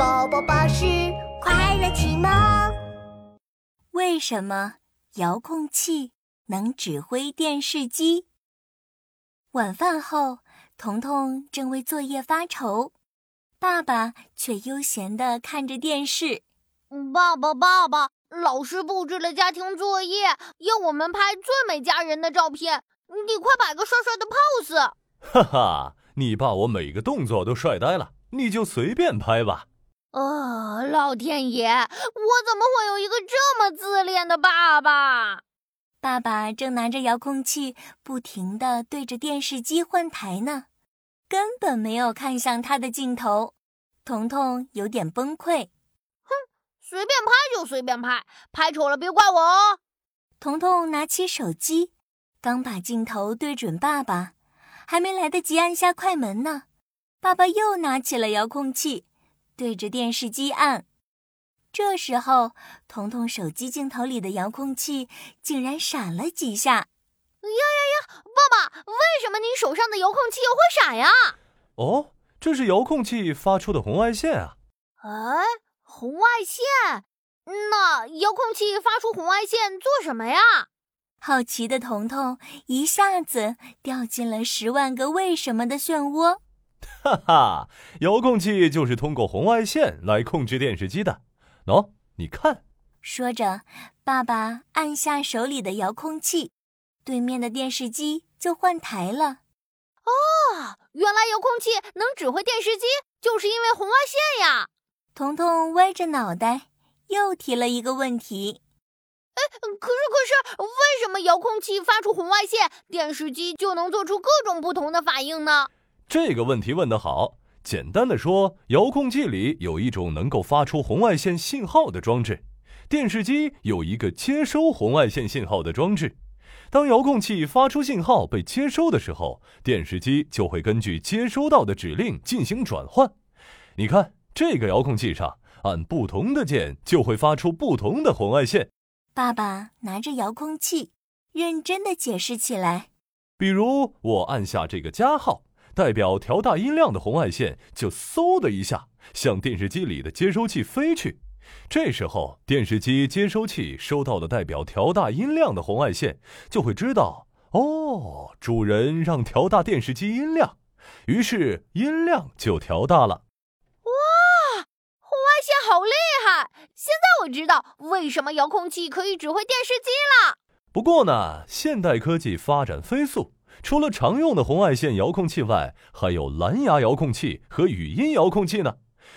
宝宝巴士快乐启蒙。为什么遥控器能指挥电视机？晚饭后，彤彤正为作业发愁，爸爸却悠闲地看着电视。爸爸，爸爸，老师布置了家庭作业，要我们拍最美家人的照片，你快摆个帅帅的 pose。哈哈，你爸我每个动作都帅呆了，你就随便拍吧。哦，老天爷，我怎么会有一个这么自恋的爸爸？爸爸正拿着遥控器，不停地对着电视机换台呢，根本没有看向他的镜头。彤彤有点崩溃，哼，随便拍就随便拍，拍丑了别怪我哦。彤彤拿起手机，刚把镜头对准爸爸，还没来得及按下快门呢，爸爸又拿起了遥控器。对着电视机按，这时候，彤彤手机镜头里的遥控器竟然闪了几下。呀呀呀！爸爸，为什么你手上的遥控器又会闪呀？哦，这是遥控器发出的红外线啊！哎，红外线？那遥控器发出红外线做什么呀？好奇的彤彤一下子掉进了十万个为什么的漩涡。哈哈，遥控器就是通过红外线来控制电视机的。喏，你看。说着，爸爸按下手里的遥控器，对面的电视机就换台了。哦，原来遥控器能指挥电视机，就是因为红外线呀！彤彤歪着脑袋，又提了一个问题。哎，可是可是，为什么遥控器发出红外线，电视机就能做出各种不同的反应呢？这个问题问得好。简单的说，遥控器里有一种能够发出红外线信号的装置，电视机有一个接收红外线信号的装置。当遥控器发出信号被接收的时候，电视机就会根据接收到的指令进行转换。你看，这个遥控器上按不同的键就会发出不同的红外线。爸爸拿着遥控器，认真的解释起来。比如，我按下这个加号。代表调大音量的红外线就嗖的一下向电视机里的接收器飞去，这时候电视机接收器收到的代表调大音量的红外线，就会知道哦，主人让调大电视机音量，于是音量就调大了。哇，红外线好厉害！现在我知道为什么遥控器可以指挥电视机了。不过呢，现代科技发展飞速。除了常用的红外线遥控器外，还有蓝牙遥控器和语音遥控器呢。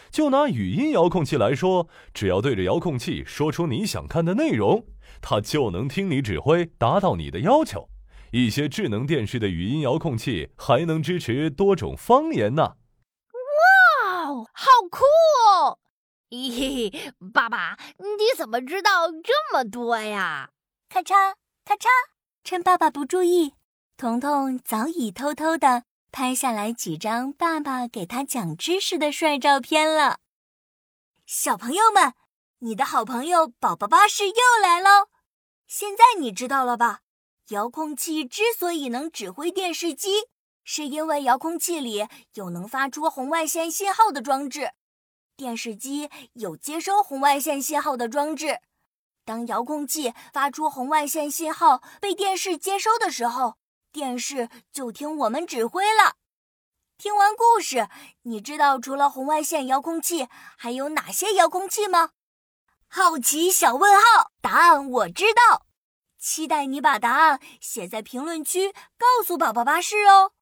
就拿语音遥控器来说，只要对着遥控器说出你想看的内容，它就能听你指挥，达到你的要求。一些智能电视的语音遥控器还能支持多种方言呢。哇哦，好酷哦！嘿嘿，爸爸，你怎么知道这么多呀？咔嚓咔嚓，趁爸爸不注意。彤彤早已偷偷的拍下来几张爸爸给他讲知识的帅照片了。小朋友们，你的好朋友宝宝巴士又来喽！现在你知道了吧？遥控器之所以能指挥电视机，是因为遥控器里有能发出红外线信号的装置，电视机有接收红外线信号的装置。当遥控器发出红外线信号被电视接收的时候，电视就听我们指挥了。听完故事，你知道除了红外线遥控器还有哪些遥控器吗？好奇小问号，答案我知道。期待你把答案写在评论区，告诉宝宝巴士哦。